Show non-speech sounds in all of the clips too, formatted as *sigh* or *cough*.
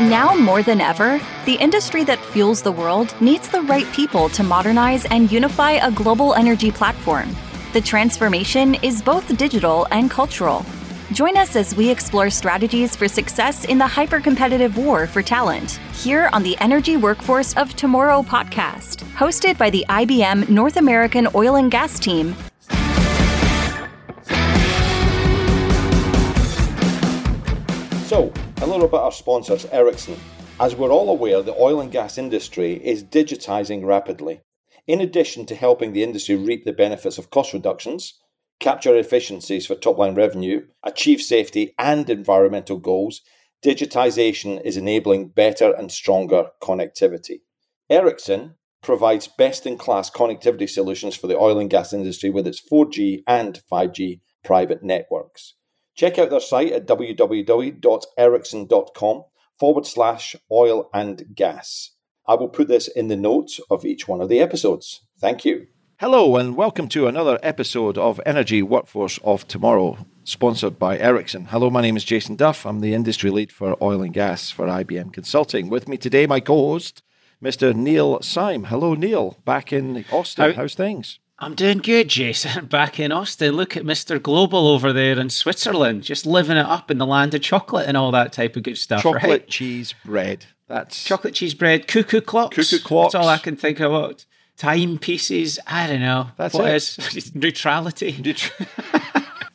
Now more than ever, the industry that fuels the world needs the right people to modernize and unify a global energy platform. The transformation is both digital and cultural. Join us as we explore strategies for success in the hyper competitive war for talent here on the Energy Workforce of Tomorrow podcast, hosted by the IBM North American Oil and Gas team. So, little about our sponsors, Ericsson. As we're all aware, the oil and gas industry is digitizing rapidly. In addition to helping the industry reap the benefits of cost reductions, capture efficiencies for top line revenue, achieve safety and environmental goals, digitization is enabling better and stronger connectivity. Ericsson provides best in class connectivity solutions for the oil and gas industry with its 4G and 5G private networks. Check out their site at www.ericsson.com forward slash oil and gas. I will put this in the notes of each one of the episodes. Thank you. Hello, and welcome to another episode of Energy Workforce of Tomorrow, sponsored by Ericsson. Hello, my name is Jason Duff. I'm the industry lead for oil and gas for IBM Consulting. With me today, my co host, Mr. Neil Syme. Hello, Neil, back in Austin. How, How's things? I'm doing good, Jason. *laughs* Back in Austin. Look at Mr. Global over there in Switzerland, just living it up in the land of chocolate and all that type of good stuff. Chocolate, right? cheese, bread. That's chocolate, cheese, bread, cuckoo clocks. Cuckoo clocks. That's all I can think about. Timepieces. I don't know. That's what it. is *laughs* neutrality. *laughs*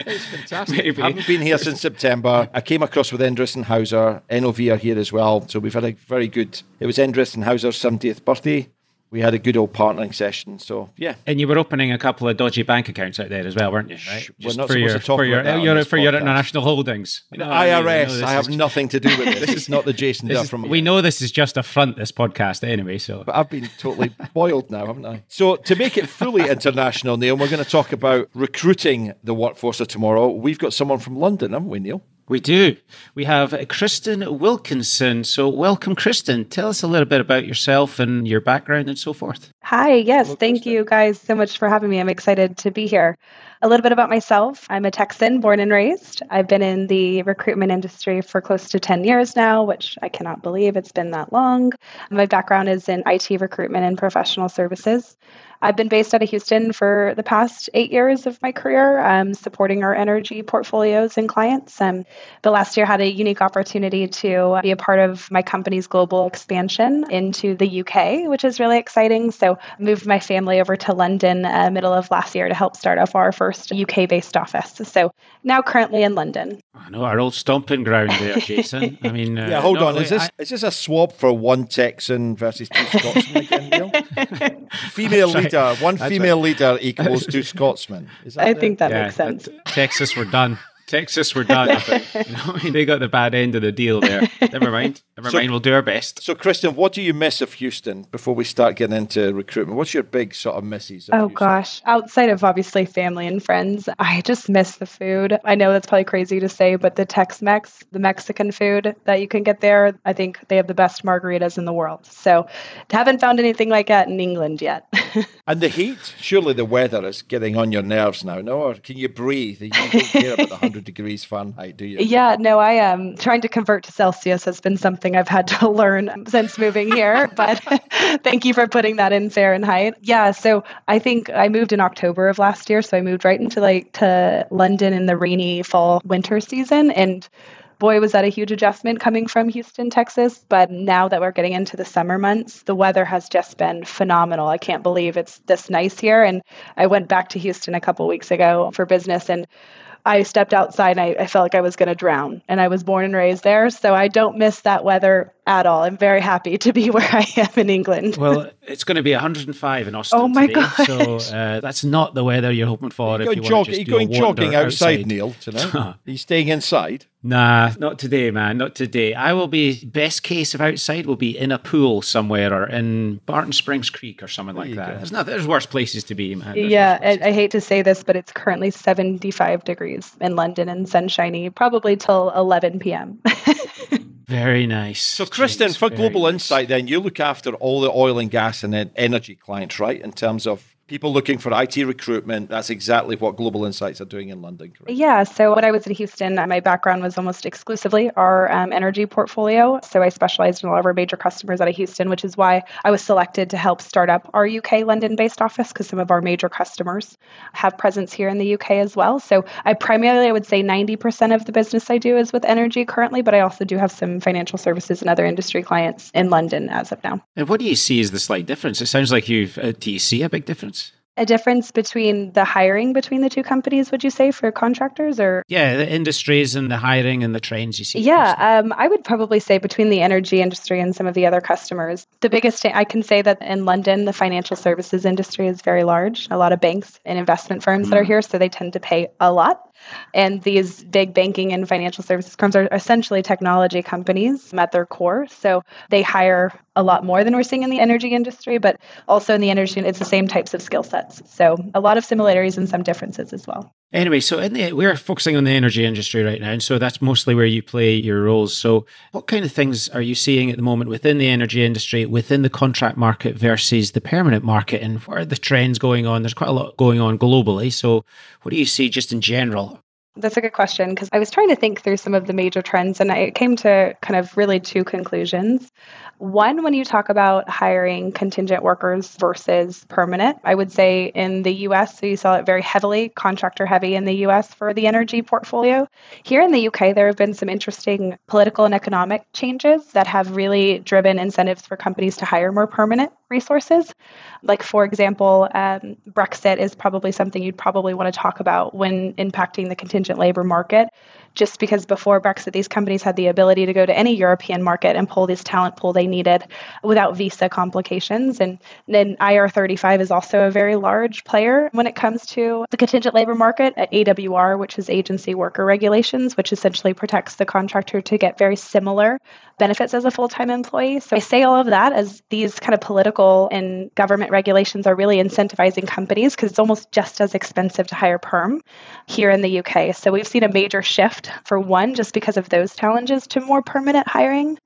It's fantastic. Maybe. I haven't been here since September. I came across with Endress and Hauser. NOV are here as well. So we've had a very good. It was Endress and Hauser's 70th birthday. We had a good old partnering session. So yeah. And you were opening a couple of dodgy bank accounts out there as well, weren't you? Right? We're not for supposed your, to talk for your, about that on your, for your international holdings. The You know what I mean? IRS. know I have is- nothing to do with this. this. is not the Jason *laughs* Duff is- from. we know this is just a front, this podcast, anyway. So But I've been totally boiled now, haven't I? So, to make it fully *laughs* international, Neil, we're going to talk about recruiting the workforce of tomorrow. We've got someone from London, haven't we, Neil? We do. We have Kristen Wilkinson. So, welcome, Kristen. Tell us a little bit about yourself and your background and so forth. Hi, yes, thank you guys so much for having me. I'm excited to be here. A little bit about myself. I'm a Texan, born and raised. I've been in the recruitment industry for close to 10 years now, which I cannot believe it's been that long. My background is in IT recruitment and professional services. I've been based out of Houston for the past eight years of my career, um, supporting our energy portfolios and clients. Um, the last year had a unique opportunity to be a part of my company's global expansion into the UK, which is really exciting. So I moved my family over to London uh, middle of last year to help start off our first UK-based office. So now currently in London. I know our old stomping ground there, Jason. *laughs* I mean, uh, Yeah, hold no, on. Is wait, this is this a swap for one Texan versus two Scotsmen again, Neil? *laughs* female That's right. leader, one That's female leader equals two Scotsmen. Is that I the- think that Yeah, makes sense. Texas, we're done. Texas, we're done. *laughs* you know, I *laughs* mean, they got the bad end of the deal there. Never mind. Never So- mind. We'll do our best. So, Kristen, what do you miss of Houston before we start getting into recruitment? What's your big sort of misses? Of Oh Houston? gosh, outside of obviously family and friends, I just miss the food. I know that's probably crazy to say, but the Tex Mex, the Mexican food that you can get there, I think they have the best margaritas in the world. So, haven't found anything like that in England yet. *laughs* And the heat, surely the weather is getting on your nerves now, no? Or can you breathe? You don't care about the 100 degrees Fahrenheit, do you? yeah, no, I am trying to convert to Celsius has been something I've had to *laughs* learn since moving here, *laughs* but *laughs* thank you for putting that in Fahrenheit. Yeah, so I think I moved in October of last year, so I moved right into like to London in the rainy fall winter season and boy was that a huge adjustment coming from Houston, Texas, but now that we're getting into the summer months, the weather has just been phenomenal. I can't believe it's this nice here and I went back to Houston a couple weeks ago for business and I stepped outside and I, I felt like I was going to drown. And I was born and raised there. So I don't miss that weather at all. I'm very happy to be *laughs* where I am in England. Well, it's going to be 105 in Austin Oh my today, so uh, that's not the weather you're hoping for. Are if you you going, want jog- to are you just do a going jogging outside, Neil, tonight? *laughs* are you staying inside? Nah, not today, man. Not today. I will be best case of outside will be in a pool somewhere or in Barton Springs Creek or something like that. go. There's not. There's worse places to be, man. There's yeah. I, I hate to say this, but it's currently 75 degrees in London and sunshiny, probably till 11 p.m. *laughs* very nice. So, Kristen, for Global nice. Insight, then you look after all the oil and gas and en- energy clients, right? In terms of people looking for IT recruitment, that's exactly what Global Insights are doing in London. Correct? Yeah. So when I was in Houston, my background was almost exclusively our um, energy portfolio. So I specialized in a lot of our major customers out of Houston, which is why I was selected to help start up our UK London-based office because some of our major customers have presence here in the UK as well. So I primarily, I would say, 90% of the business I do is with energy currently, but I also do have some financial services and other industry clients in London as of now. And what do you see as the slight difference? It sounds like you've. Uh, do you see a big difference? A difference between the hiring between the two companies would you say for contractors or yeah the industries and the hiring and the trends you see yeah um, i would probably say between the energy industry and some of the other customers the biggest i can say that in london the financial services industry is very large a lot of banks and investment firms mm. that are mm. here so they tend to pay a lot and these big banking and financial services firms are essentially technology companies at their core. So they hire a lot more than we're seeing in the energy industry, but also in the energy, it's the same types of skill sets. So a lot of similarities and some differences as well. Anyway, so the, we're focusing on the energy industry right now, and so that's mostly where you play your roles. So, what kind of things are you seeing at the moment within the energy industry, within the contract market versus the permanent market, and what are the trends going on? There's quite a lot going on globally. So, what do you see just in general? That's a good question because I was trying to think through some of the major trends and I came to kind of really two conclusions. One, when you talk about hiring contingent workers versus permanent, I would say in the US, so you saw it very heavily contractor heavy in the US for the energy portfolio. Here in the UK, there have been some interesting political and economic changes that have really driven incentives for companies to hire more permanent resources. Like, for example, um, Brexit is probably something you'd probably want to talk about when impacting the contingent labor market just because before Brexit, these companies had the ability to go to any European market and pull this talent pool they needed without visa complications. And then IR 35 is also a very large player when it comes to the contingent labor market at AWR, which is agency worker regulations, which essentially protects the contractor to get very similar benefits as a full time employee. So I say all of that as these kind of political and government regulations are really incentivizing companies because it's almost just as expensive to hire perm here in the UK. So we've seen a major shift for one, just because of those challenges, to more permanent hiring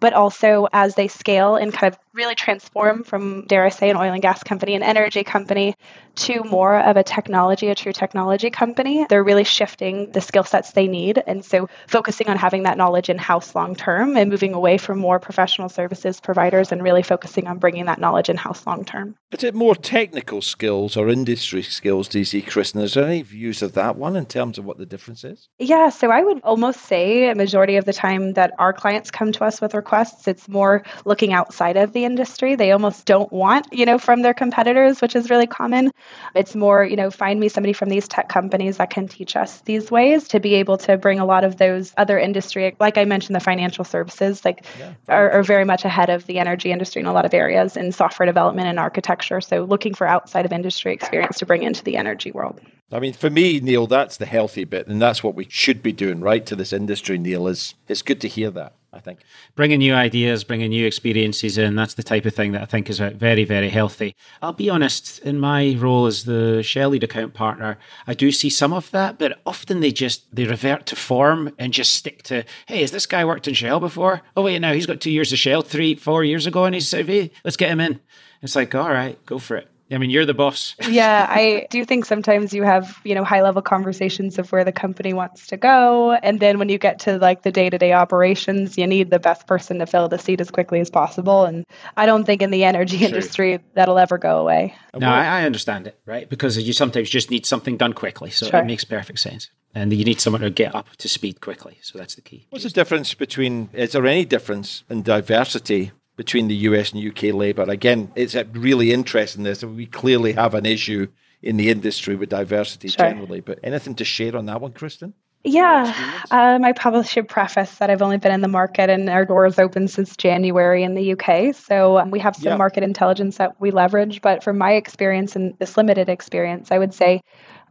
but also as they scale and kind of really transform from, dare I say, an oil and gas company, an energy company, to more of a technology, a true technology company, they're really shifting the skill sets they need. And so focusing on having that knowledge in house long term and moving away from more professional services providers and really focusing on bringing that knowledge in house long term. Is it more technical skills or industry skills, do you DC Kristen? Is there any views of that one in terms of what the difference is? Yeah, so I would almost say a majority of the time that our clients come to us with requests, it's more looking outside of the industry. They almost don't want, you know, from their competitors, which is really common. It's more, you know, find me somebody from these tech companies that can teach us these ways to be able to bring a lot of those other industry, like I mentioned, the financial services, like yeah, are, are very much ahead of the energy industry in a lot of areas in software development and architecture. So looking for outside of industry experience to bring into the energy world. I mean, for me, Neil, that's the healthy bit, and that's what we should be doing, right, to this industry, Neil. Is it's good to hear that. I think. Bringing new ideas, bringing new experiences in, that's the type of thing that I think is very, very healthy. I'll be honest, in my role as the Shell lead account partner, I do see some of that, but often they just, they revert to form and just stick to, hey, has this guy worked in Shell before? Oh, wait, now he's got two years of Shell, three, four years ago, and he's, hey, let's get him in. It's like, all right, go for it. I mean, you're the boss. *laughs* yeah, I do think sometimes you have, you know, high level conversations of where the company wants to go. And then when you get to like the day to day operations, you need the best person to fill the seat as quickly as possible. And I don't think in the energy True. industry that'll ever go away. No, I, I, understand it, right? Because you sometimes just need something done quickly. So sure. it makes perfect sense. And you need someone to get up to speed quickly. So that's the key. What's the difference between, is there any difference in diversity between the US and UK labour. Again, it's really interesting this. We clearly have an issue in the industry with diversity sure. generally, but anything to share on that one, Kristen? Yeah, um, I probably should preface that I've only been in the market and our doors open since January in the UK. So um, we have some yeah. market intelligence that we leverage. But from my experience and this limited experience, I would say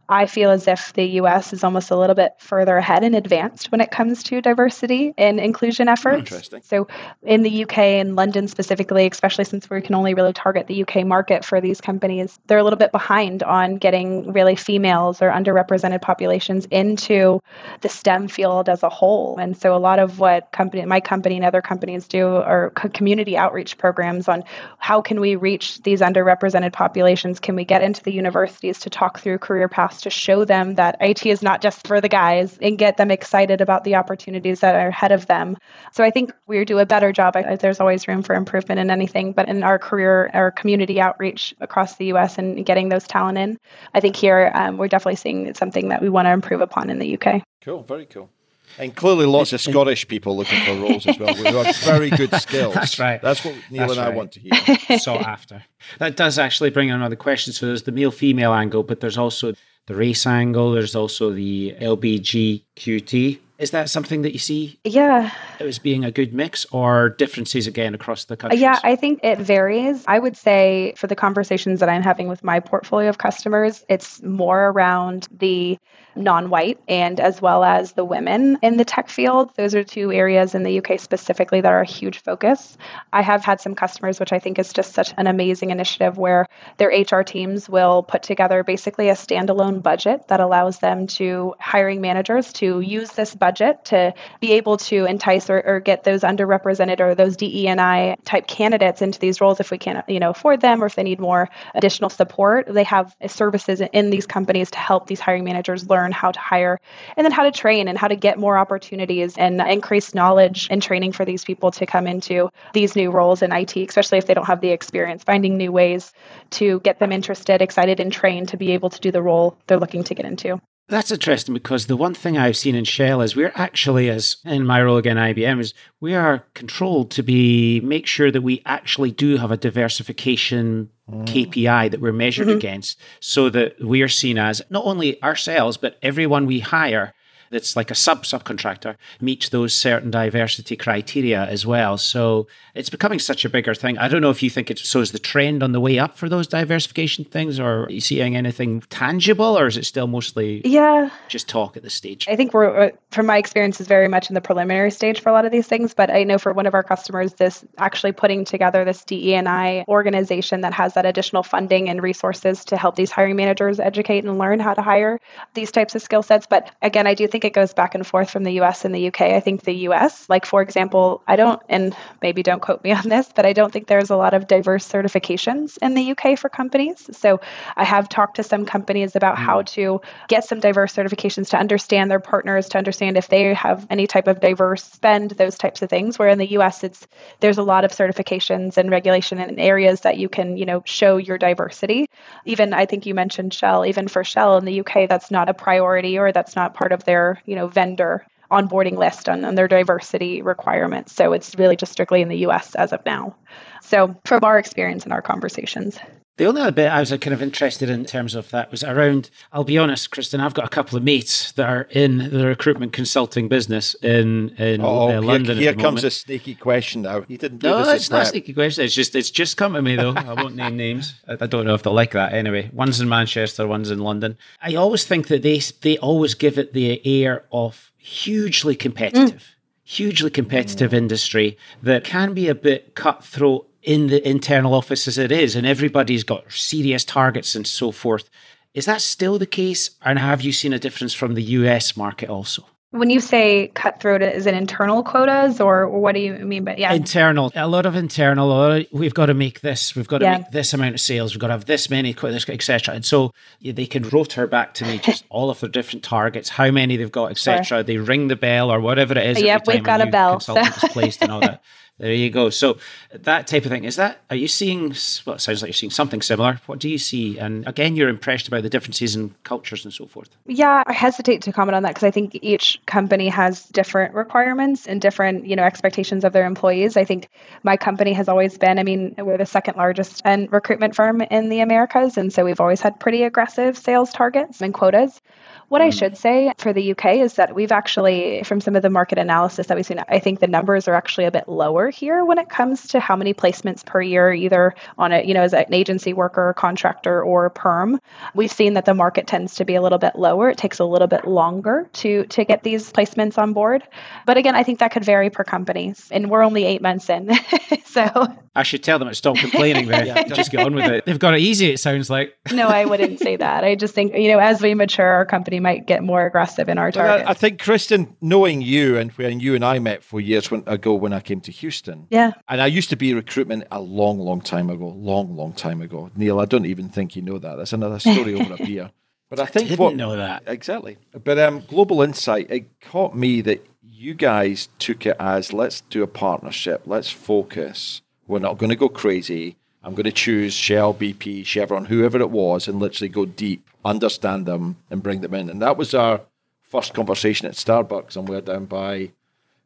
I feel as if the US is almost a little bit further ahead and advanced when it comes to diversity and inclusion efforts. Interesting. So, in the UK and London specifically, especially since we can only really target the UK market for these companies, they're a little bit behind on getting really females or underrepresented populations into the STEM field as a whole. And so, a lot of what company, my company and other companies do are community outreach programs on how can we reach these underrepresented populations? Can we get into the universities to talk through career paths to show them that IT is not just for the guys and get them excited about the opportunities that are ahead of them? So I think we do a better job. There's always room for improvement in anything, but in our career, our community outreach across the US and getting those talent in, I think here um, we're definitely seeing something that we want to improve upon in the UK. Cool, very cool. And clearly, lots of Scottish people looking for roles as well. We've got very good *laughs* skills. That's right. That's what Neil That's and I right. want to hear. *laughs* Sought after. That does actually bring another question. So there's the male female angle, but there's also the race angle. There's also the LBGQT. Is that something that you see Yeah. as being a good mix or differences again across the country? Yeah, I think it varies. I would say for the conversations that I'm having with my portfolio of customers, it's more around the non white and as well as the women in the tech field. Those are two areas in the UK specifically that are a huge focus. I have had some customers, which I think is just such an amazing initiative, where their HR teams will put together basically a standalone budget that allows them to hiring managers to use this budget to be able to entice or, or get those underrepresented or those DE&I type candidates into these roles if we can't, you know, afford them or if they need more additional support. They have services in these companies to help these hiring managers learn how to hire and then how to train and how to get more opportunities and increase knowledge and training for these people to come into these new roles in IT, especially if they don't have the experience, finding new ways to get them interested, excited, and trained to be able to do the role they're looking to get into. That's interesting because the one thing I've seen in Shell is we're actually, as in my role again, IBM, is we are controlled to be make sure that we actually do have a diversification mm. KPI that we're measured mm-hmm. against, so that we are seen as not only ourselves but everyone we hire that's like a sub subcontractor meets those certain diversity criteria as well. So it's becoming such a bigger thing. I don't know if you think it's so is the trend on the way up for those diversification things, or are you seeing anything tangible, or is it still mostly yeah just talk at this stage? I think we're uh, from my experience is very much in the preliminary stage for a lot of these things. But I know for one of our customers, this actually putting together this DE and I organization that has that additional funding and resources to help these hiring managers educate and learn how to hire these types of skill sets. But again, I do think it goes back and forth from the US and the UK. I think the US, like for example, I don't, and maybe don't quote me *laughs* on this, but I don't think there's a lot of diverse certifications in the UK for companies. So I have talked to some companies about how mm. to get some diverse certifications to understand their partners, to understand if they have any type of diverse spend, those types of things. Where in the US, it's there's a lot of certifications and regulation in areas that you can, you know, show your diversity. Even I think you mentioned Shell, even for Shell in the UK, that's not a priority or that's not part of their, you know, vendor onboarding list on their diversity requirements. So it's really just strictly in the US as of now. So from our experience and our conversations. The only other bit I was kind of interested in terms of that was around, I'll be honest, Kristen, I've got a couple of mates that are in the recruitment consulting business in, in oh, uh, London. Here, here comes moment. a sneaky question now. You didn't do no, this. it's not a sneaky question. It's just, it's just come to me though. I won't name names. *laughs* I, don't know if they'll like that anyway. One's in Manchester, one's in London. I always think that they, they always give it the air of hugely competitive. Mm. Hugely competitive industry that can be a bit cutthroat in the internal office as it is, and everybody's got serious targets and so forth. Is that still the case? And have you seen a difference from the US market also? When you say cutthroat, is it internal quotas or what do you mean by yeah? Internal, a lot of internal. Lot of, we've got to make this. We've got to yeah. make this amount of sales. We've got to have this many, etc. And so yeah, they can rotor back to me just all of their different targets, how many they've got, etc. Sure. They ring the bell or whatever it is. Yep, we've got a bell. So. placed and all that. *laughs* There you go. So that type of thing is that. Are you seeing? Well, it sounds like you're seeing something similar. What do you see? And again, you're impressed about the differences in cultures and so forth. Yeah, I hesitate to comment on that because I think each company has different requirements and different, you know, expectations of their employees. I think my company has always been. I mean, we're the second largest and recruitment firm in the Americas, and so we've always had pretty aggressive sales targets and quotas What mm. I should say for the UK is that we've actually, from some of the market analysis that we've seen, I think the numbers are actually a bit lower here when it comes to how many placements per year, either on a, you know, as an agency worker, contractor, or perm. We've seen that the market tends to be a little bit lower. It takes a little bit longer to to get these placements on board. But again, I think that could vary per company. And we're only eight months in. *laughs* so I should tell them to stop complaining there. *laughs* yeah, just get on with it. They've got it easy, it sounds like. no, I wouldn't say that. I just think, you know, as we mature, our company might get more aggressive in our targets. I, I, think, Kristen, knowing you and when you and I met four years when, ago when I came to Houston. Yeah. And I used to be recruitment a long, long time ago. Long, long time ago. Neil, I don't even think you know that. That's another story over a beer. *laughs* But I think I didn't what, know that exactly. But um, Global Insight, it caught me that you guys took it as let's do a partnership, let's focus. We're not going to go crazy. I'm going to choose Shell, BP, Chevron, whoever it was, and literally go deep, understand them, and bring them in. And that was our first conversation at Starbucks, and we're down by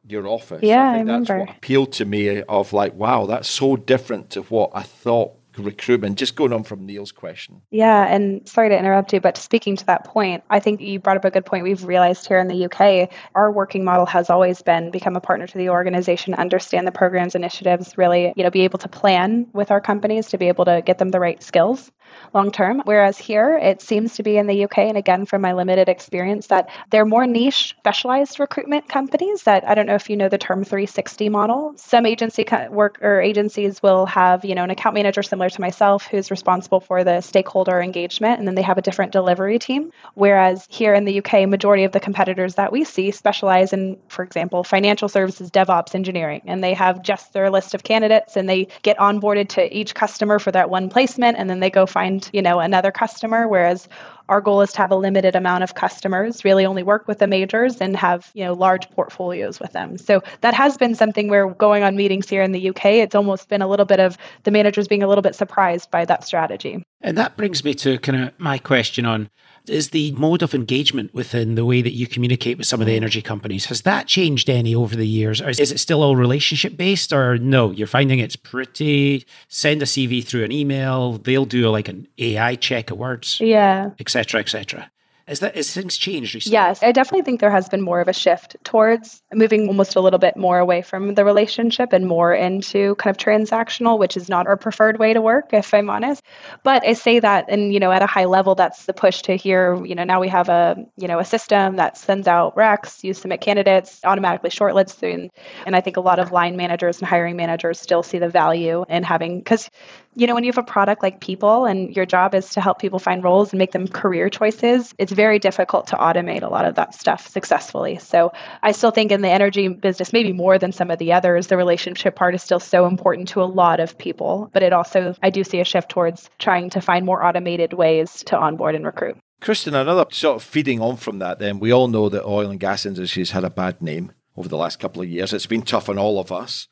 your office. Yeah, I, I remember. That's what appealed to me of like, wow, that's so different to what I thought recruitment. Just going on from Neil's question. Yeah, and sorry to interrupt you, but speaking to that point, I think you brought up a good point. We've realized here in the UK, our working model has always been become a partner to the organization, understand the programs, initiatives, really, you know, be able to plan with our companies to be able to get them the right skills long term. Whereas here, it seems to be in the UK, and again, from my limited experience, that they're more niche, specialized recruitment companies. That I don't know if you know the term 360 model. Some agency work or agencies will have, you know, an account manager similar to myself who's responsible for the stakeholder engagement, and then they have a different delivery team. Whereas here in the UK, majority of the competitors that we see specialize in, for example, financial services, DevOps, engineering, and they have just their list of candidates, and they get onboarded to each customer for that one placement, and then they go find find, you know, another customer. Whereas our goal is to have a limited amount of customers, really only work with the majors and have, you know, large portfolios with them. So that has been something we're going on meetings here in the UK, it's almost been a little bit of the managers being a little bit surprised by that strategy. And that brings me to kind of my question on is the mode of engagement within the way that you communicate with some of the mm. energy companies. Has that changed any over the years? Or is it still all relationship based or no? You're finding it's pretty send a cv through an email they'll do like an ai check of words yeah. etc etc is that has things changed recently? Yes, I definitely think there has been more of a shift towards moving almost a little bit more away from the relationship and more into kind of transactional, which is not our preferred way to work, if I'm honest. But I say that, and you know, at a high level, that's the push to here. You know, now we have a you know a system that sends out recs, you submit candidates, automatically shortlists, and and I think a lot of line managers and hiring managers still see the value in having because you know when you have a product like people and your job is to help people find roles and make them career choices, it's very difficult to automate a lot of that stuff successfully. So I still think in the energy business, maybe more than some of the others, the relationship part is still so important to a lot of people. But it also, I do see a shift towards trying to find more automated ways to onboard and recruit. Kristen, another sort of feeding on from that, then we all know that oil and gas industry has had a bad name over the last couple of years. It's been tough on all of us.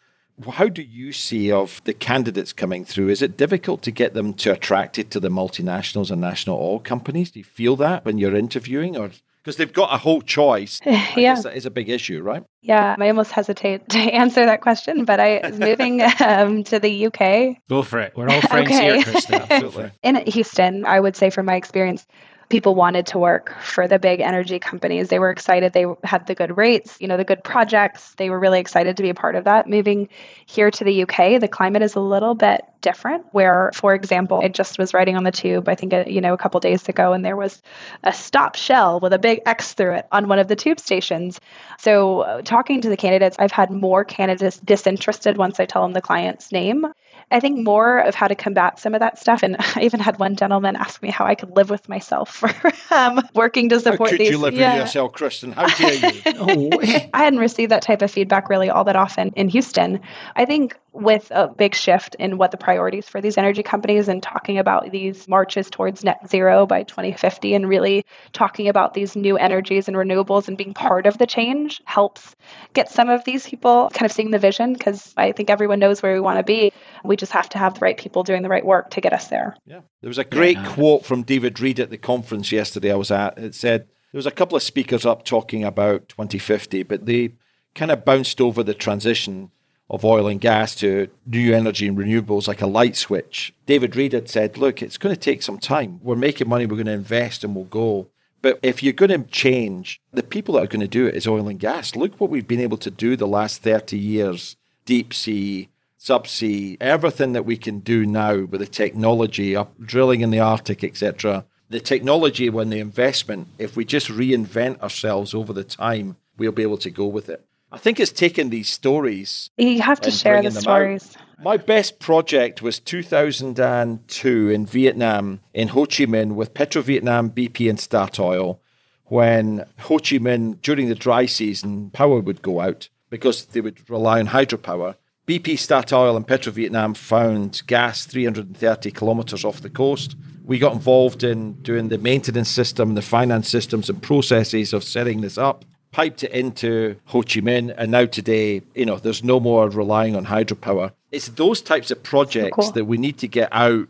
How do you see of the candidates coming through? Is it difficult to get them to attracted to the multinationals and national oil companies? Do you feel that when you're interviewing, or because they've got a whole choice? *sighs* yeah, that is a big issue, right? Yeah, I almost hesitate *laughs* to answer that question, but I was moving *laughs* um, to the UK. Go for it. We're all friends *laughs* okay. here, Krista. Absolutely. In Houston, I would say, from my experience, people wanted to work for the big energy companies. They were excited. They had the good rates, you know, the good projects. They were really excited to be a part of that. Moving here to the UK, the climate is a little bit different. Where, for example, I just was riding on the tube, I think, uh, you know, a couple days ago, and there was a stop shell with a big X through it on one of the tube stations. So, uh, talking to the candidates, I've had more candidates disinterested once I tell them the client's name I think more of how to combat some of that stuff. And *laughs* I even had one gentleman ask me how I could live with myself for *laughs* um, working to support how could these. you live yeah. with yourself, Kristen? How dare you? *laughs* no way. I hadn't received that type of feedback really all that often in Houston. I think with a big shift in what the priorities for these energy companies and talking about these marches towards net zero by 2050 and really talking about these new energies and renewables and being part of the change helps get some of these people kind of seeing the vision because I think everyone knows where we want to be. We just have to have the right people doing the right work to get us there. Yeah. There was a great yeah. quote from David Reed at the conference yesterday I was at. It said, there was a couple of speakers up talking about 2050, but they kind of bounced over the transition of oil and gas to new energy and renewables like a light switch. David Reed had said, look, it's going to take some time. We're making money, we're going to invest and we'll go. But if you're going to change, the people that are going to do it is oil and gas. Look what we've been able to do the last 30 years deep sea, subsea, everything that we can do now with the technology, up drilling in the Arctic, etc. The technology, when the investment, if we just reinvent ourselves over the time, we'll be able to go with it. I think it's taken these stories. You have to share the stories. Out. My best project was 2002 in Vietnam, in Ho Chi Minh, with Petro Vietnam, BP, and Statoil. When Ho Chi Minh, during the dry season, power would go out because they would rely on hydropower. BP, Statoil, and Petro Vietnam found gas 330 kilometres off the coast. We got involved in doing the maintenance system, the finance systems, and processes of setting this up piped it into Ho Chi Minh, and now today, you know, there's no more relying on hydropower. It's those types of projects cool. that we need to get out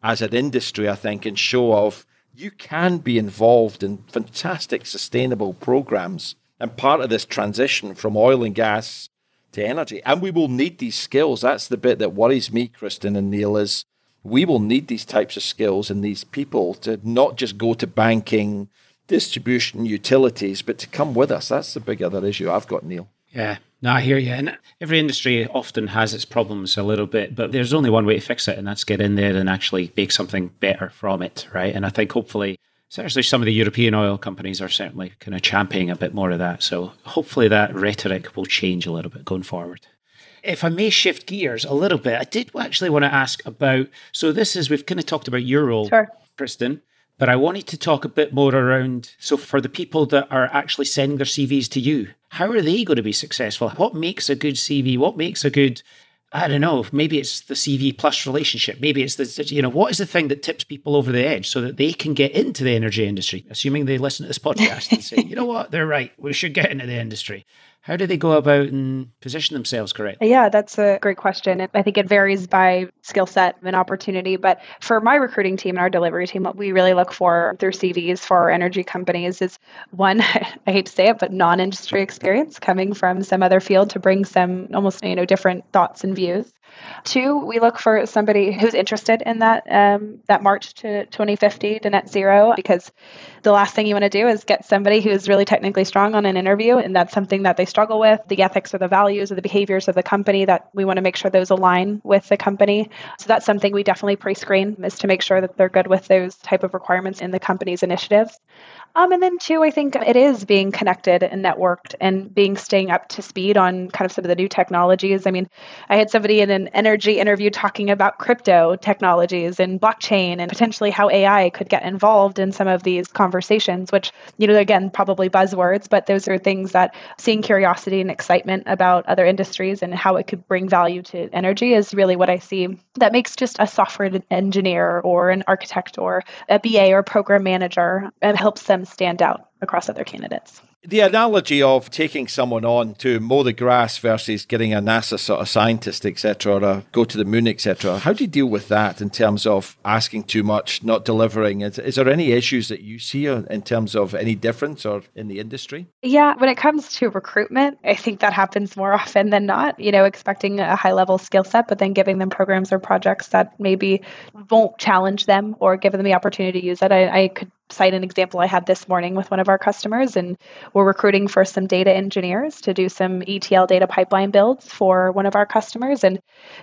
as an industry, I think, and show off you can be involved in fantastic sustainable programs and part of this transition from oil and gas to energy. And we will need these skills. That's the bit that worries me, Kristen and Neil, is we will need these types of skills and these people to not just go to banking, distribution utilities, but to come with us. That's the big other issue I've got, Neil. Yeah, no, I hear you. And every industry often has its problems a little bit, but there's only one way to fix it, and that's get in there and actually make something better from it, right? And I think hopefully, certainly some of the European oil companies are certainly kind of championing a bit more of that. So hopefully that rhetoric will change a little bit going forward. If I may shift gears a little bit, I did actually want to ask about. So this is we've kind of talked about your role, sure. Kristen. But I wanted to talk a bit more around so, for the people that are actually sending their CVs to you, how are they going to be successful? What makes a good CV? What makes a good, I don't know, maybe it's the CV plus relationship. Maybe it's the, you know, what is the thing that tips people over the edge so that they can get into the energy industry, assuming they listen to this *laughs* podcast and say, you know what, they're right. We should get into the industry. How do they go about and position themselves correctly? Yeah, that's a great question. I think it varies by skill set and opportunity. But for my recruiting team and our delivery team, what we really look for through CVs for our energy companies is one, *laughs* I hate to say it, but non industry experience coming from some other field to bring some almost you know different thoughts and views. Two, we look for somebody who's interested in that um, that march to 2050 to net zero because the last thing you want to do is get somebody who's really technically strong on an interview and that's something that they struggle with the ethics or the values or the behaviors of the company that we want to make sure those align with the company. So that's something we definitely pre-screen is to make sure that they're good with those type of requirements in the company's initiatives um, and then two, I think it is being connected and networked and being staying up to speed on kind of some of the new technologies. I mean, I had somebody in an energy interview talking about crypto technologies and blockchain and potentially how AI could get involved in some of these conversations, which, you know, again, probably buzzwords, but those are things that seeing curiosity and excitement about other industries and how it could bring value to energy is really what I see that makes just a software engineer or an architect or a BA or program manager and helps them them stand out across other candidates the analogy of taking someone on to mow the grass versus getting a NASA sort of scientist, etc., or a, go to the moon, etc. How do you deal with that in terms of asking too much, not delivering? Is, is there any issues that you see in terms of any difference or in the industry? Yeah, when it comes to recruitment, I think that happens more *laughs* often than not. You know, expecting a high level skill set, but then giving them programs or projects that maybe won't challenge them or give them the opportunity to use it. I, I could cite an example I had this morning with one of our customers, and we're recruiting for some data engineers to do some ETL data pipeline builds for one of our customers. And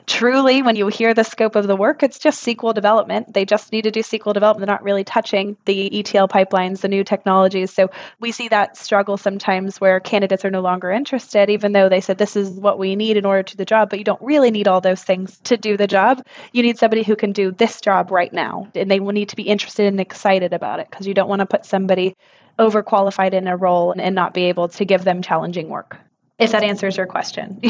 truly, when you hear the scope of the work, it's just SQL development. They just need to do SQL development. They're not really touching the ETL pipelines, the new technologies. So we see that struggle sometimes where candidates are no longer interested, even though they said this is what we need in order to the job, but you don't really need all those things to do the job. You need somebody who can do this job right now, and they will need to be interested and excited about it because you don't want to put somebody overqualified in a role and not be able to give them challenging work. If that answers your question. *laughs*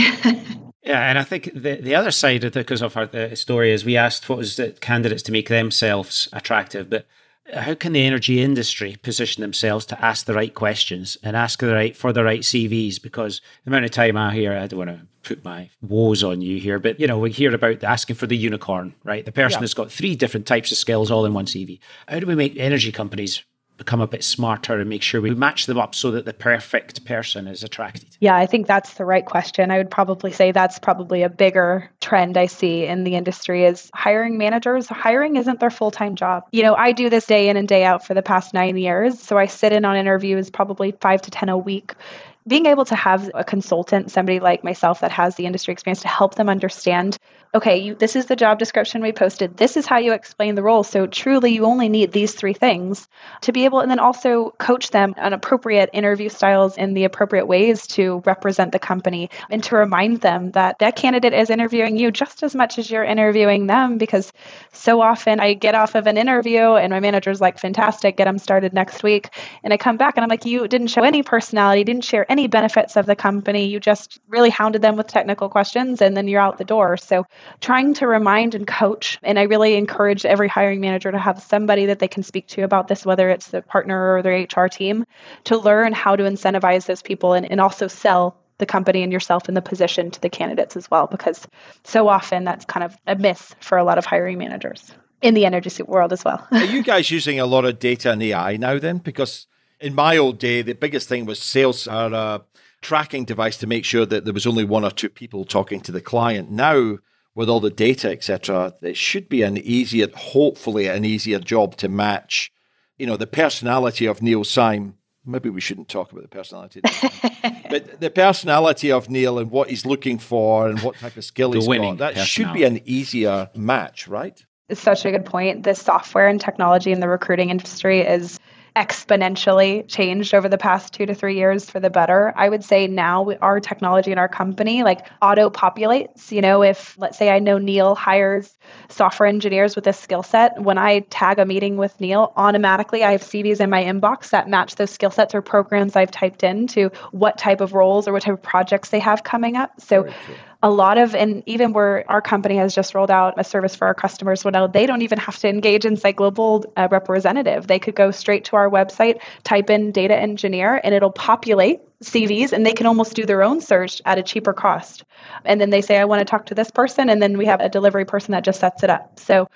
Yeah, and I think the the other side of the because of our the story is we asked what was the candidates to make themselves attractive, but how can the energy industry position themselves to ask the right questions and ask the right for the right CVs? Because the amount of time I hear, I don't want to put my woes on you here, but you know, we hear about asking for the unicorn, right? The person yeah. has got three different types of skills all in one CV. How do we make energy companies become a bit smarter and make sure we match them up so that the perfect person is attracted? Yeah, I think that's the right question. I would probably say that's probably a bigger trend I see in the industry is hiring managers. Hiring isn't their full-time job. You know, I do this day in and day out for the past 9 years, so I sit in on interviews probably 5 to 10 a week being able to have a consultant, somebody like myself that has the industry experience to help them understand okay, you, this is the job description we posted. This is how you explain the role. So truly, you only need these three things to be able, and then also coach them on appropriate interview styles in the appropriate ways to represent the company and to remind them that that candidate is interviewing you just as much as you're interviewing them. Because so often I get off of an interview and my manager's like, fantastic, get them started next week. And I come back and I'm like, you didn't show any personality, didn't share any benefits of the company. You just really hounded them with technical questions and then you're out the door. So trying to remind and coach. And I really encourage every hiring manager to have somebody that they can speak to about this, whether it's the partner or their HR team, to learn how to incentivize those people and, and also sell the company and yourself in the position to the candidates as well, because so often that's kind of a miss for a lot of hiring managers in the energy suit world as well. Are you guys using a lot of data and AI now then? Because in my old day, the biggest thing was sales are a tracking device to make sure that there was only one or two people talking to the client. Now with all the data, etc., it should be an easier, hopefully, an easier job to match. You know, the personality of Neil Syme. Maybe we shouldn't talk about the personality, *laughs* but the personality of Neil and what he's looking for and what type of skill he's got. That should be an easier match, right? It's such a good point. The software and technology in the recruiting industry is exponentially changed over the past two to three years for the better. I would say now our technology in our company like auto populates. You know, if let's say I know Neil hires software engineers with a skill set, when I tag a meeting with Neil, automatically I have CVs in my inbox that match those skill sets or programs I've typed in to what type of roles or what type of projects they have coming up. So a lot of, and even where our company has just rolled out a service for our customers, well, now they don't even have to engage Insight Global uh, representative. They could go straight to our website, type in data engineer, and it'll populate CVs and they can almost do their own search at a cheaper cost. And then they say, I want to talk to this person. And then we have a delivery person that just sets it up. So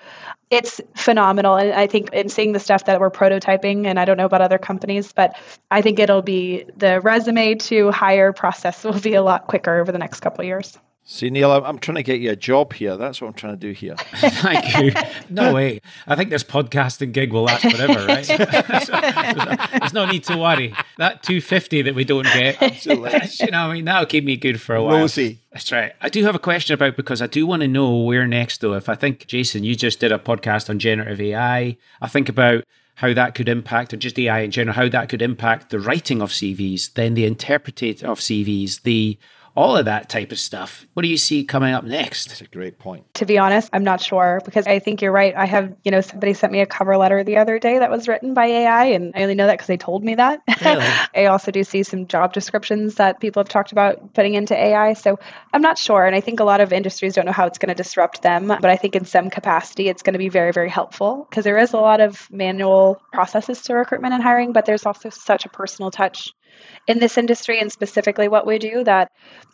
it's phenomenal. And I think in seeing the stuff that we're prototyping, and I don't know about other companies, but I think it'll be the resume to hire process *laughs* will be a lot quicker over the next couple years. See, Neil, I'm trying to get you a job here. That's what I'm trying to do here. *laughs* Thank you. *laughs* No way. I think this podcasting gig will last forever, *laughs* right? there's no need to worry. That 250 that we don't get, Absolutely. you know, I mean, that'll keep me good for a while. Rosie. That's right. I do have a question about because I do want to know where next, though. If I think, Jason, you just did a podcast on generative AI, I think about how that could impact, or just AI in general, how that could impact the writing of CVs, then the interpretation of CVs, the all of that type of stuff. What do you see coming up next? That's a great point. To be honest, I'm not sure because I think you're right. I have, you know, somebody sent me a cover letter the other day that was written by AI, and I only know that because they told me that. Really? *laughs* I also do see some job descriptions that people have talked about putting into AI. So I'm not sure. And I think a lot of industries don't know how it's going to disrupt them. But I think in some capacity, it's going to be very, very helpful because there is a lot of manual processes to recruitment and hiring, but there's also such a personal touch in this industry and specifically what we do that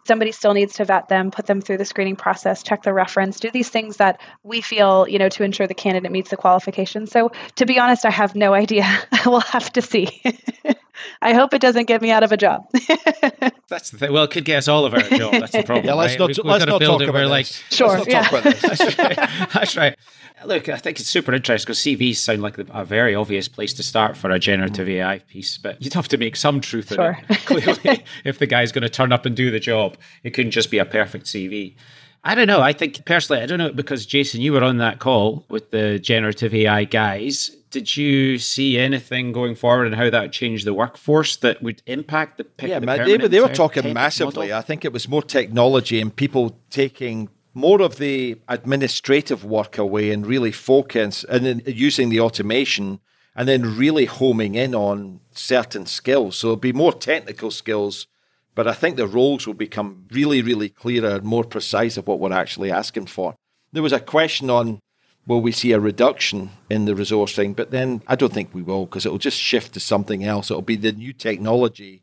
somebody still needs to vet them put them through the screening process check the reference do these things that we feel you know to ensure the candidate meets the qualifications. So to be honest i have no *laughs* idea. We'll have to see *laughs* I hope it doesn't get me out of a job. *laughs* that's the thing. Well, it could get us all of our job. That's the *laughs* problem. yeah, let's right? not, we, let's not talk about like, Sure, yeah. that's, right. that's right. Look, I think it's super interesting because CVs sound like a very obvious place to start for a generative mm. AI piece, but you'd have to make some truth sure. in *laughs* it. Clearly, if the guy's going to turn up and do the job, it couldn't just be a perfect CV. I don't know. I think personally, I don't know because Jason, you were on that call with the generative AI guys. Did you see anything going forward and how that changed the workforce that would impact the? Yeah, the they, were, they were talking massively. Model? I think it was more technology and people taking more of the administrative work away and really focus and then using the automation and then really homing in on certain skills. So it'll be more technical skills, but I think the roles will become really, really clearer and more precise of what we're actually asking for. There was a question on will we see a reduction in the resourcing, but then I don't think we will because it'll just shift to something else. It'll be the new technology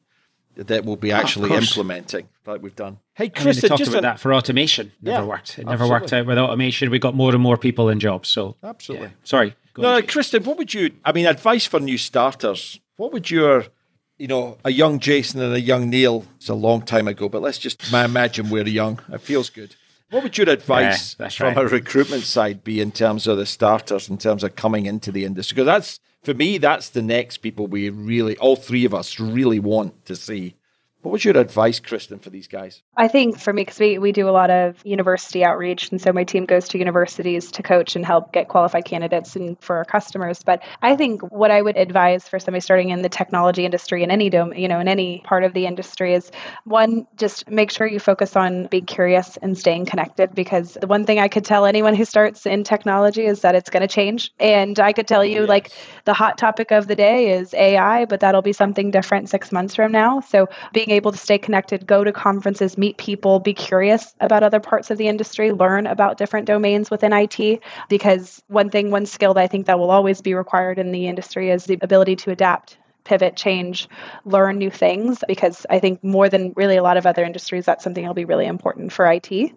that we'll be ah, actually oh, implementing like we've done. Hey, Chris, I mean, talked about that for automation. Never yeah, worked. It never absolutely. worked out with automation. We got more and more people in jobs. So absolutely. Yeah. Sorry. Go no, on, Kristen, what would you? I mean, advice for new starters. What would your you know, a young Jason and a young Neil. It's a long time ago, but let's just imagine we're young. It feels good. What would your advice yeah, from right. a recruitment side be in terms of the starters, in terms of coming into the industry? Because that's, for me, that's the next people we really, all three of us really want to see what was your advice, Kristen, for these guys? I think for me, because we, we do a lot of university outreach. And so my team goes to universities to coach and help get qualified candidates and for our customers. But I think what I would advise for somebody starting in the technology industry in any dome, you know, in any part of the industry is one, just make sure you focus on being curious and staying connected. Because the one thing I could tell anyone who starts in technology is that it's going to change. And I could tell you, yes. like, the hot topic of the day is AI, but that'll be something different six months from now. So being able to stay connected, go to conferences, meet people, be curious about other parts of the industry, learn about different domains within IT. Because one thing, one skill that I think that will always be required in the industry is the ability to adapt pivot, change, learn new things because I think more than really a lot of other industries, that's something that'll be really important for IT.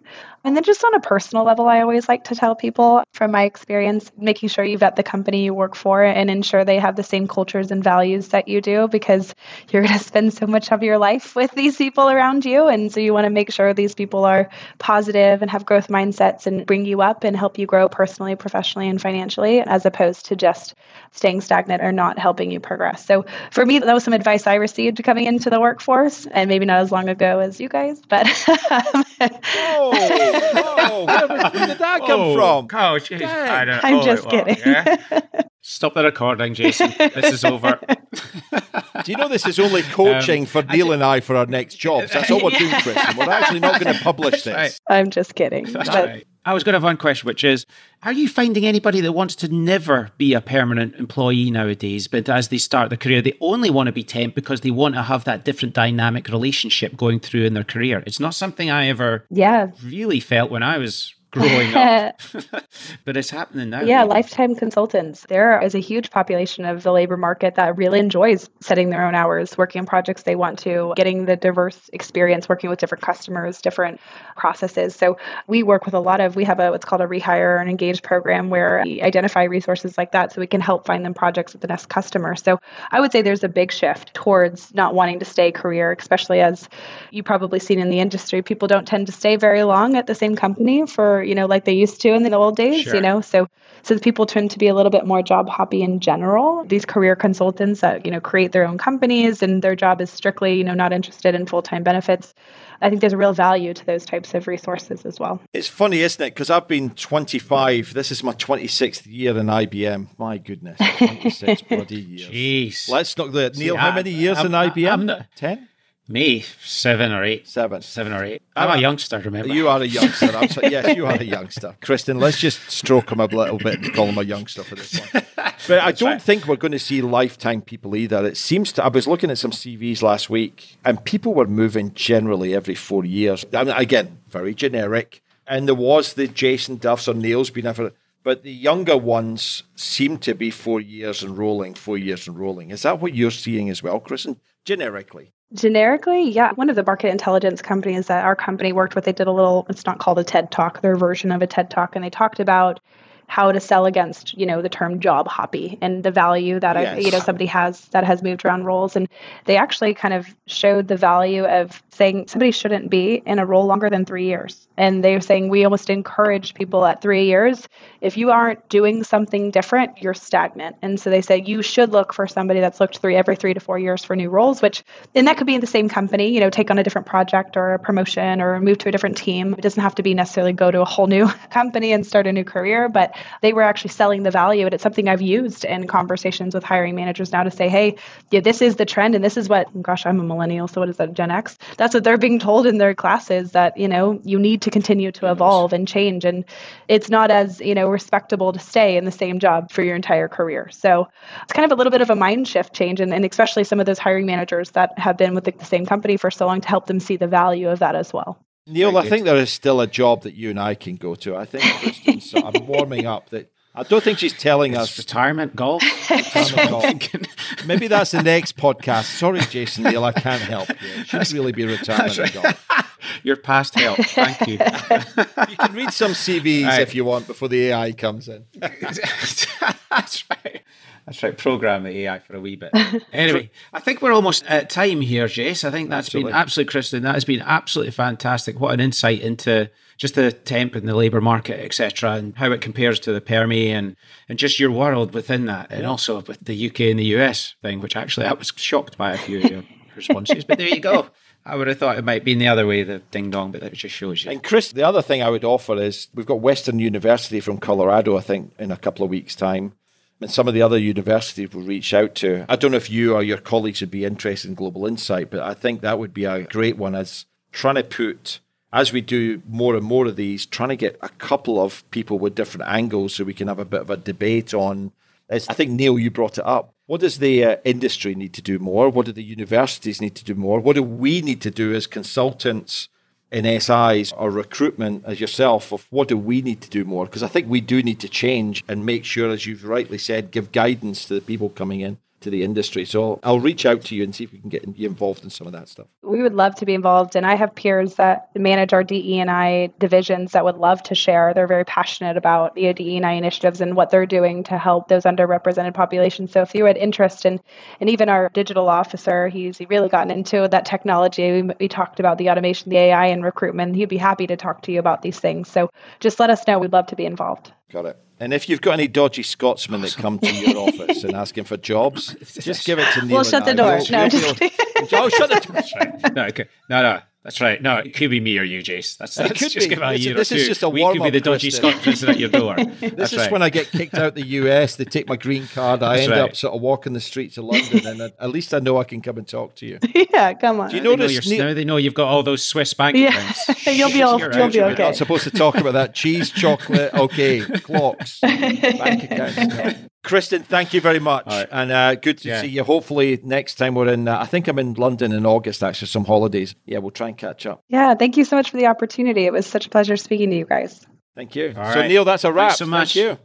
And then just on a personal level, I always like to tell people from my experience, making sure you vet the company you work for and ensure they have the same cultures and values that you do because you're going *laughs* to spend so much of your life with these people around you. And so you want to make sure these people are positive and have growth mindsets and bring you up and help you grow personally, professionally, and financially, as opposed to just staying stagnant or not helping you progress. So for me, that was some advice I received coming into the workforce, and maybe not as long ago as you guys, but. *laughs* oh, oh, where, where did that come oh, from? Coach, I am just well, kidding. Yeah. *laughs* Stop the recording, Jason. This is over. *laughs* Do you know this is only coaching um, for Neil and I for our next jobs? That's all we're doing, *laughs* Chris. We're actually not going to publish this. Right. I'm just kidding. That's but, right. I was going to have one question, which is Are you finding anybody that wants to never be a permanent employee nowadays, but as they start their career, they only want to be temp because they want to have that different dynamic relationship going through in their career? It's not something I ever yeah. really felt when I was growing up. *laughs* but it's happening now. Yeah, lifetime consultants. There is a huge population of the labor market that really enjoys setting their own hours, working on projects they want to, getting the diverse experience, working with different customers, different processes. So we work with a lot of, we have a what's called a rehire and engage program where we identify resources like that so we can help find them projects with the next customer. So I would say there's a big shift towards not wanting to stay career, especially as you probably seen in the industry. People don't tend to stay very long at the same company for you know, like they used to in the old days, sure. you know. So since people tend to be a little bit more job hoppy in general, these career consultants that, you know, create their own companies and their job is strictly, you know, not interested in full-time benefits. I think there's a real value to those types of resources as well. It's funny, isn't it? Because I've been 25. This is my 26th year in IBM. My goodness, 26 *laughs* bloody years. Jeez. Let's not the Neil. how many years I'm, in IBM? Ten. Me, seven or eight. Seven. Seven or eight. I'm a uh, youngster, remember? You are a youngster. So, yes, you are a *laughs* youngster. Kristen, let's just stroke him a little bit and call him a youngster for this one. *laughs* But I don't right. think we're going to see lifetime people either. It seems to, I was looking at some CVs last week and people were moving generally every four years. I mean, again, very generic. And there was the Jason Duffs or Neil's been ever, but the younger ones seem to be four years and rolling, four years and rolling. Is that what you're seeing as well, Kristen? Generically. Generically, yeah. One of the market intelligence companies that our company worked with, they did a little, it's not called a TED Talk, their version of a TED Talk, and they talked about how to sell against you know the term job hoppy and the value that yes. a, you know somebody has that has moved around roles. And they actually kind of showed the value of saying somebody shouldn't be in a role longer than three years. And they were saying we almost encourage people at three years if you aren't doing something different you're stagnant. And so they say you should look for somebody that's looked three every three to four years for new roles which and that could be in the same company you know take on a different project or a promotion or move to a different team. It doesn't have to be necessarily go to a whole new *laughs* company and start a new career but they were actually selling the value. And it's something I've used in conversations with hiring managers now to say, hey, yeah, this is the trend. And this is what, gosh, I'm a millennial. So what is that, Gen X? That's what they're being told in their classes that, you know, you need to continue to evolve and change. And it's not as, you know, respectable to stay in the same job for your entire career. So it's kind of a little bit of a mind shift change. And, and especially some of those hiring managers that have been with the, the same company for so long to help them see the value of that as well. Neil, I think there is still a job that you and I can go to. I think, *laughs* Kristen, I'm warming up that I don't think she's telling It's us. *laughs* retirement golf. Retirement golf. Maybe that's the next podcast. Sorry, Jason Neil, I can't help you. It should really be retirement right. golf. *laughs* Your past help. Thank you. You can read some CVs Right. if you want before the AI comes in. That's right. That's right. Program the AI for a wee bit. *laughs* Anyway, I think we're almost at time here, Jace. I think that's Absolutely. been absolutely, Kristen. That has been absolutely fantastic. What an insight into just the temp and the labour market, etc., and how it compares to the Permi and and just your world within that, and also with the UK and the US thing, which actually I was shocked by a few of your *laughs* responses. But there you go. I would have thought it might be in the other way, the ding dong, but that just shows you. And Chris, the other thing I would offer is we've got Western University from Colorado, I think, in a couple of weeks' time. And some of the other universities will reach out to. I don't know if you or your colleagues would be interested in Global Insight, but I think that would be a great one as trying to put, as we do more and more of these, trying to get a couple of people with different angles so we can have a bit of a debate on. As I think, Neil, you brought it up. What does the uh, industry need to do more? What do the universities need to do more? What do we need to do as consultants? In SIs or recruitment as yourself of what do we need to do more? Because I think we do need to change and make sure, as you've rightly said, give guidance to the people coming in to the industry. So I'll reach out to you and see if we can get you involved in some of that stuff. We would love to be involved, and I have peers that manage our DE and I divisions that would love to share. They're very passionate about the DE and I initiatives and what they're doing to help those underrepresented populations. So if you had interest in, and even our digital officer, he's really gotten into that technology. We, we talked about the automation, the AI, and recruitment. He'd be happy to talk to you about these things. So just let us know. We'd love to be involved. Got it. And if you've got any dodgy Scotsmen that come to your office and asking for jobs, *laughs* just give it to Neil. We'll shut the I. door. We'll- No, we'll- just *laughs* Oh, shut the door. No, okay. no, no. That's right. No, it could be me or you, Jace. That's, It that's could just be. give it a This is- year this or is just a we could be the dodgy Kristen. Scot visiting at your door. *laughs* This That's is right. when I get kicked out the US. They take my green card. I That's end up sort of walking the streets of London, and at at least I know I can come and talk to you. *laughs* yeah, come on. Do you They know notice now they know you've got all those Swiss bank Yeah, accounts. *laughs* you'll be all, You're you'll out. be We're We're okay. not supposed to talk about that. Cheese, chocolate, okay, clocks, bank accounts. No. Kristen, thank you very much, All right. and uh, good to Yeah. see you. Hopefully, next time we're in, uh, I think I'm in London in August. Actually, some holidays. Yeah, we'll try and catch up. Yeah, thank you so much for the opportunity. It was such a pleasure speaking to you guys. Thank you. All so, right. Neil, that's a wrap. Thanks so much. Thank you.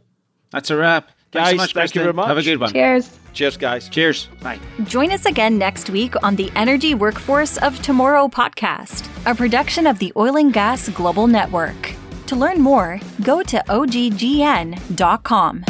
That's a wrap. Thanks Guys, so much, thank you very much. Have a good one. Cheers. Cheers, guys. Cheers. Bye. Join us again next week on the Energy Workforce of Tomorrow podcast, a production of the Oil and Gas Global Network. To learn more, go to oggn.com.